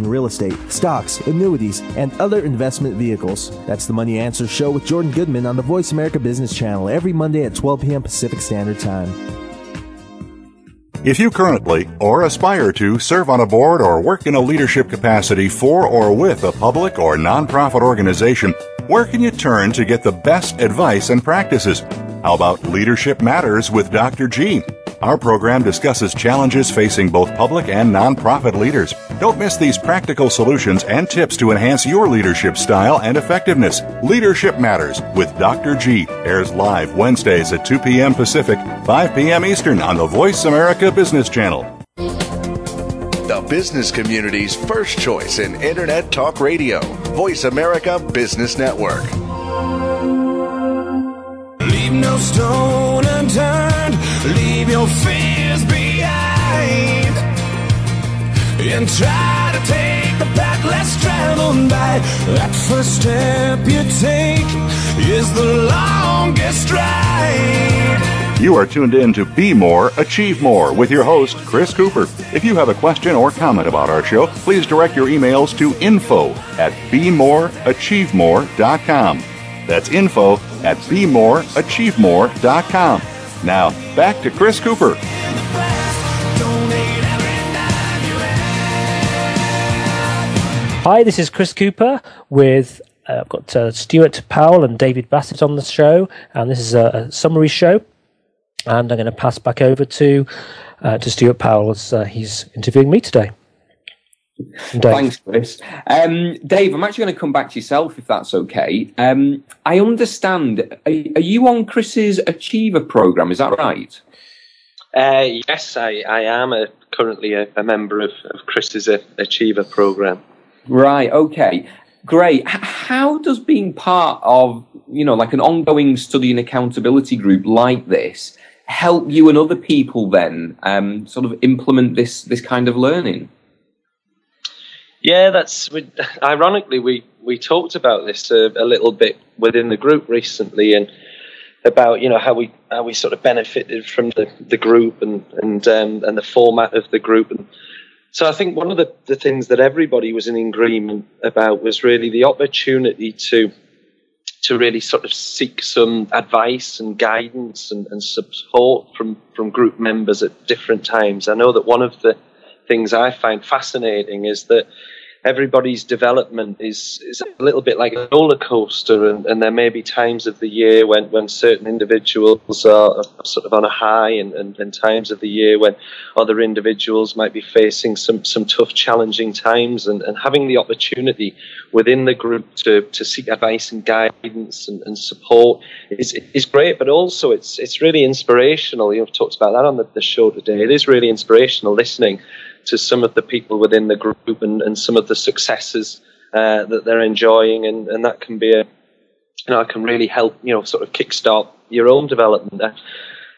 in real estate, stocks, annuities, and other investment vehicles. That's the Money Answer Show with Jordan Goodman on the Voice America Business Channel every Monday at 12 p.m. Pacific Standard Time. If you currently or aspire to serve on a board or work in a leadership capacity for or with a public or nonprofit organization, where can you turn to get the best advice and practices? How about Leadership Matters with Dr. G? Our program discusses challenges facing both public and nonprofit leaders. Don't miss these practical solutions and tips to enhance your leadership style and effectiveness. Leadership Matters with Dr. G airs live Wednesdays at 2 p.m. Pacific, 5 p.m. Eastern on the Voice America Business Channel. The business community's first choice in Internet Talk Radio. Voice America Business Network. Leave no stone unturned. Fears behind. And try to take the path less traveled by. That first step you take is the longest ride. You are tuned in to Be More, Achieve More with your host, Chris Cooper. If you have a question or comment about our show, please direct your emails to info at bemoreachievemore.com. That's info at bemoreachievemore.com. Now, back to Chris Cooper. Hi, this is Chris Cooper with. Uh, I've got uh, Stuart Powell and David Bassett on the show, and this is a, a summary show. And I'm going to pass back over to uh, to Stuart Powell as uh, he's interviewing me today. Dave. Thanks, Chris. Um, Dave, I'm actually going to come back to yourself if that's okay. Um, I understand. Are, are, you on Chris's Achiever program? Is that right? Uh, yes, I, I am a, currently a, a, member of, of Chris's Achiever program. Right. Okay. Great. How does being part of, you know, like an ongoing study and accountability group like this help you and other people then um, sort of implement this this kind of learning? Yeah, that's we, [LAUGHS] ironically we we talked about this a, a, little bit within the group recently, and about you know how we how we sort of benefited from the, the group and and um, and the format of the group, and so I think one of the, the things that everybody was in agreement about was really the opportunity to to really sort of seek some advice and guidance and, and support from from group members at different times. I know that one of the things I find fascinating is that everybody's development is is a little bit like a roller coaster, and, and there may be times of the year when, when certain individuals are sort of on a high, and, and, and times of the year when other individuals might be facing some, some tough, challenging times, and, and having the opportunity within the group to, to seek advice and guidance and, and support is is great, but also it's it's really inspirational. You've talked about that on the, the show today. It is really inspirational listening to some of the people within the group and, and some of the successes uh, that they're enjoying, and, and that can be a you know, can really help you know sort of kickstart your own development. There,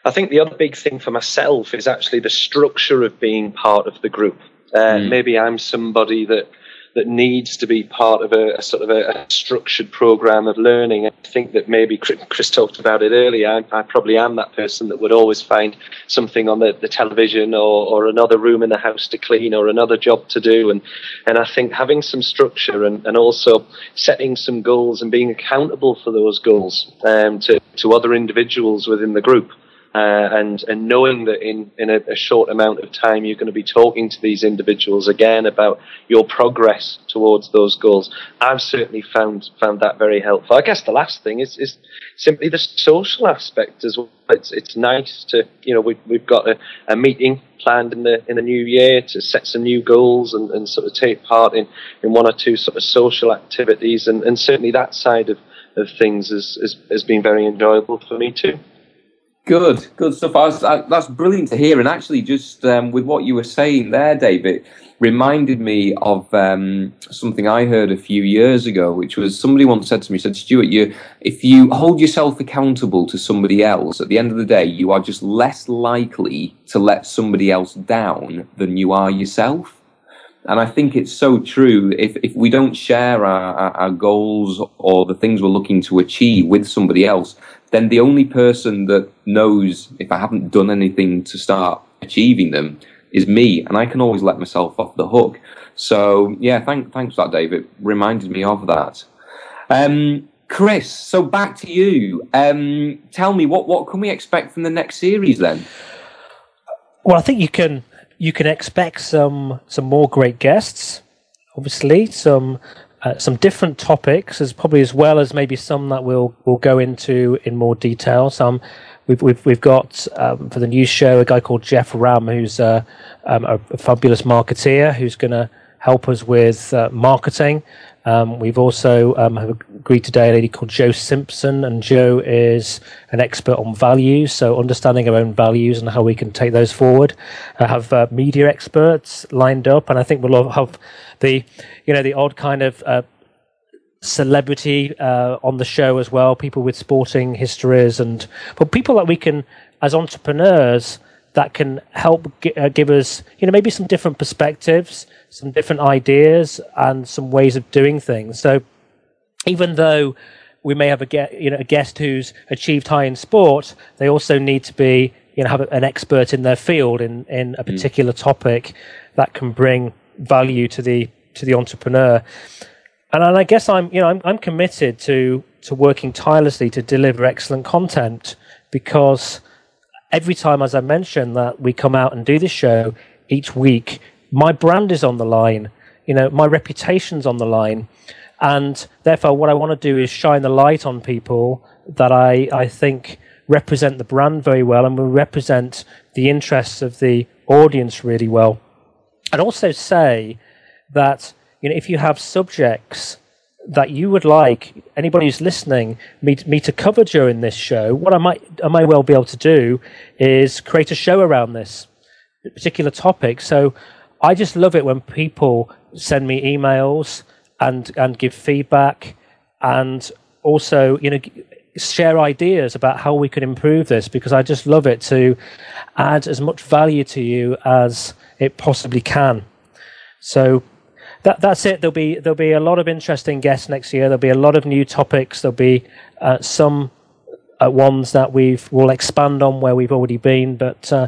I think the other big thing for myself is actually the structure of being part of the group. Uh, mm. Maybe I'm somebody that that needs to be part of a, a sort of a, a, structured program of learning. I think that maybe Chris talked about it earlier. I, I, probably am that person that would always find something on the, the television or, or another room in the house to clean or another job to do. And, and I think having some structure and, and also setting some goals and being accountable for those goals um, to, to other individuals within the group uh, and and knowing that in in a, a, short amount of time you're going to be talking to these individuals again about your progress towards those goals. I've certainly found found that very helpful. I guess the last thing is is simply the social aspect as well. It's it's nice to you know we we've got a, a meeting planned in the in the new year to set some new goals and, and sort of take part in, in one or two sort of social activities and, and certainly that side of, of things has, has, has been very enjoyable for me too. Good, good stuff. I was, I, that's brilliant to hear. And actually, just um, with what you were saying there, David, reminded me of um, something I heard a few years ago, which was somebody once said to me, said, Stuart, you, if you hold yourself accountable to somebody else, at the end of the day, you are just less likely to let somebody else down than you are yourself. And I think it's so true. If, if we don't share our, our, our goals or the things we're looking to achieve with somebody else, then the only person that knows if I haven't done anything to start achieving them is me, and I can always let myself off the hook. So yeah, thank, thanks for that, David. Reminded me of that. Um, Chris, so back to you. Um, tell me what what can we expect from the next series then? Well, I think you can you can expect some some more great guests. Obviously, some uh, some different topics, as probably as well as maybe some that we'll we'll go into in more detail. Some we've we've we've got um, for the news show a guy called Jeff Ram, who's uh, um, a, fabulous marketeer who's going to help us with uh, marketing. Um, we've also um, agreed today a lady called Joe Simpson, and Joe is an expert on values, so understanding our own values and how we can take those forward. I have uh, media experts lined up, and I think we'll have the, you know, the odd kind of uh, celebrity uh, on the show as well. People with sporting histories, and but people that we can, as entrepreneurs, that can help g- uh, give us, you know, maybe some different perspectives, some different ideas, and some ways of doing things. So, even though we may have a get, you know, a guest who's achieved high in sport, they also need to be, you know, have an expert in their field in in a mm. particular mm. topic that can bring value to the to the entrepreneur. And, I guess I'm, you know, I'm, I'm committed to to working tirelessly to deliver excellent content because every time, as I mentioned, that we come out and do this show each week, my brand is on the line. You know, my reputation's on the line. And therefore, what I want to do is shine the light on people that I, I think represent the brand very well and will represent the interests of the audience really well. I'd also say that you know, if you have subjects that you would like anybody who's listening me, me to cover during this show, what I might I might well be able to do is create a show around this particular topic. So I just love it when people send me emails and and give feedback and also you know share ideas about how we could improve this because I just love it to add as much value to you as it possibly can. So that, that's it. There'll be there'll be a lot of interesting guests next year. There'll be a lot of new topics. There'll be uh, some uh, ones that we've will expand on where we've already been. But uh,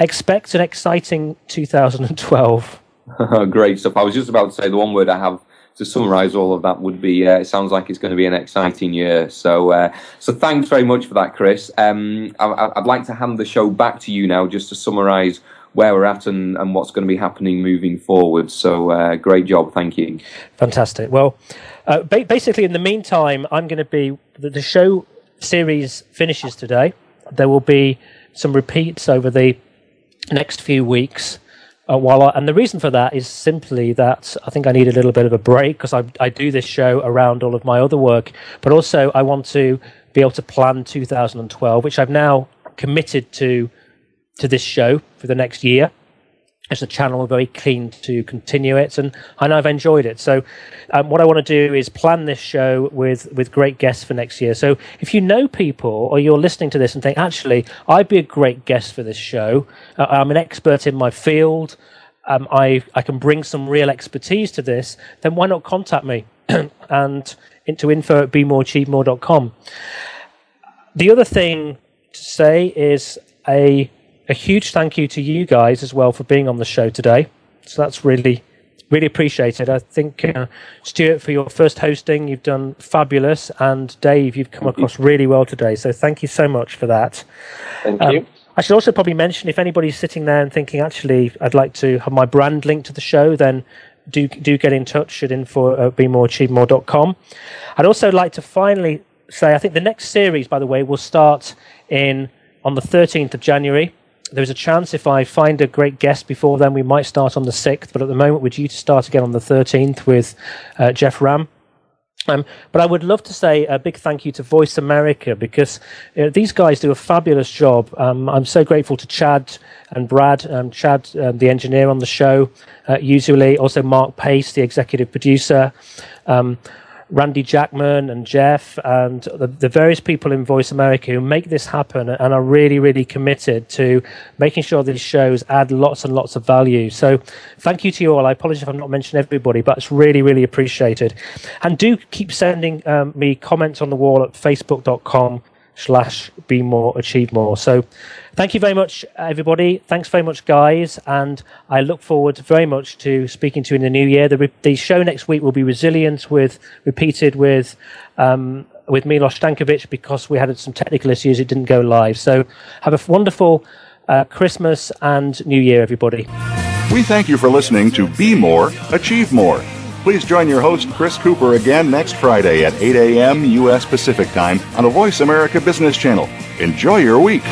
expect an exciting 2012. [LAUGHS] Great stuff. I was just about to say the one word I have to summarise all of that would be uh, it sounds like it's going to be an exciting year. So uh, so thanks very much for that, Chris. Um, I, would like to hand the show back to you now just to summarise where we're at and, and what's going to be happening moving forward. So uh, great job, thank you. Fantastic. Well, uh, ba- basically, in the meantime, I'm going to be the, the show series finishes today. There will be some repeats over the next few weeks. Uh, while I, and the reason for that is simply that I think I need a little bit of a break because I, I do this show around all of my other work, but also I want to be able to plan 2012, which I've now committed to to this show for the next year. As the channel, we're very keen to continue it, and know I've enjoyed it. So, um, what I want to do is plan this show with with great guests for next year. So, if you know people or you're listening to this and think, actually, I'd be a great guest for this show. Uh, I'm an expert in my field. Um, I I can bring some real expertise to this. Then why not contact me [CLEARS THROAT] and into info at bemoreachievemore.com. The other thing to say is a a huge thank you to you guys as well for being on the show today. So that's really, really appreciated. I think, uh, Stuart, for your first hosting, you've done fabulous. And Dave, you've come across really well today. So thank you so much for that. Thank um, you. I should also probably mention if anybody's sitting there and thinking, actually, I'd like to have my brand linked to the show, then do do get in touch at info at bemoreachievemore.com. I'd also like to finally say, I think the next series, by the way, will start in on the 13th of January there's a chance if I find a great guest before then, we might start on the 6th. But at the moment, we're due to start again on the 13th with uh, Jeff Ram. Um, but I would love to say a big thank you to Voice America because uh, these guys do a fabulous job. Um, I'm so grateful to Chad and Brad, um, Chad, um, the engineer on the show, uh, usually, also Mark Pace, the executive producer. Randy Jackman and Jeff and the, the, various people in Voice America who make this happen and are really, really committed to making sure these shows add lots and lots of value. So thank you to you all. I apologize if I'm not mentioning everybody, but it's really, really appreciated. And do keep sending um, me comments on the wall at facebook.com slash be more, achieve more. So thank you very much, everybody. Thanks very much, guys. And I look forward very much to speaking to you in the new year. The, the show next week will be resilient with, repeated with, um, with Milos Stankovic because we had some technical issues. It didn't go live. So have a wonderful uh, Christmas and New Year, everybody. We thank you for listening to Be More, Achieve More. Please join your host, Chris Cooper, again next Friday at 8 a.m. U.S. Pacific Time on the Voice America Business Channel. Enjoy your week.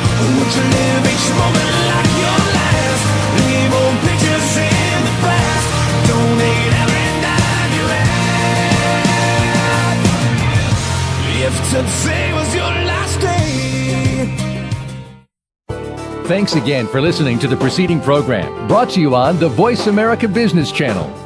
Thanks again for listening to the preceding program brought to you on the Voice America Business Channel.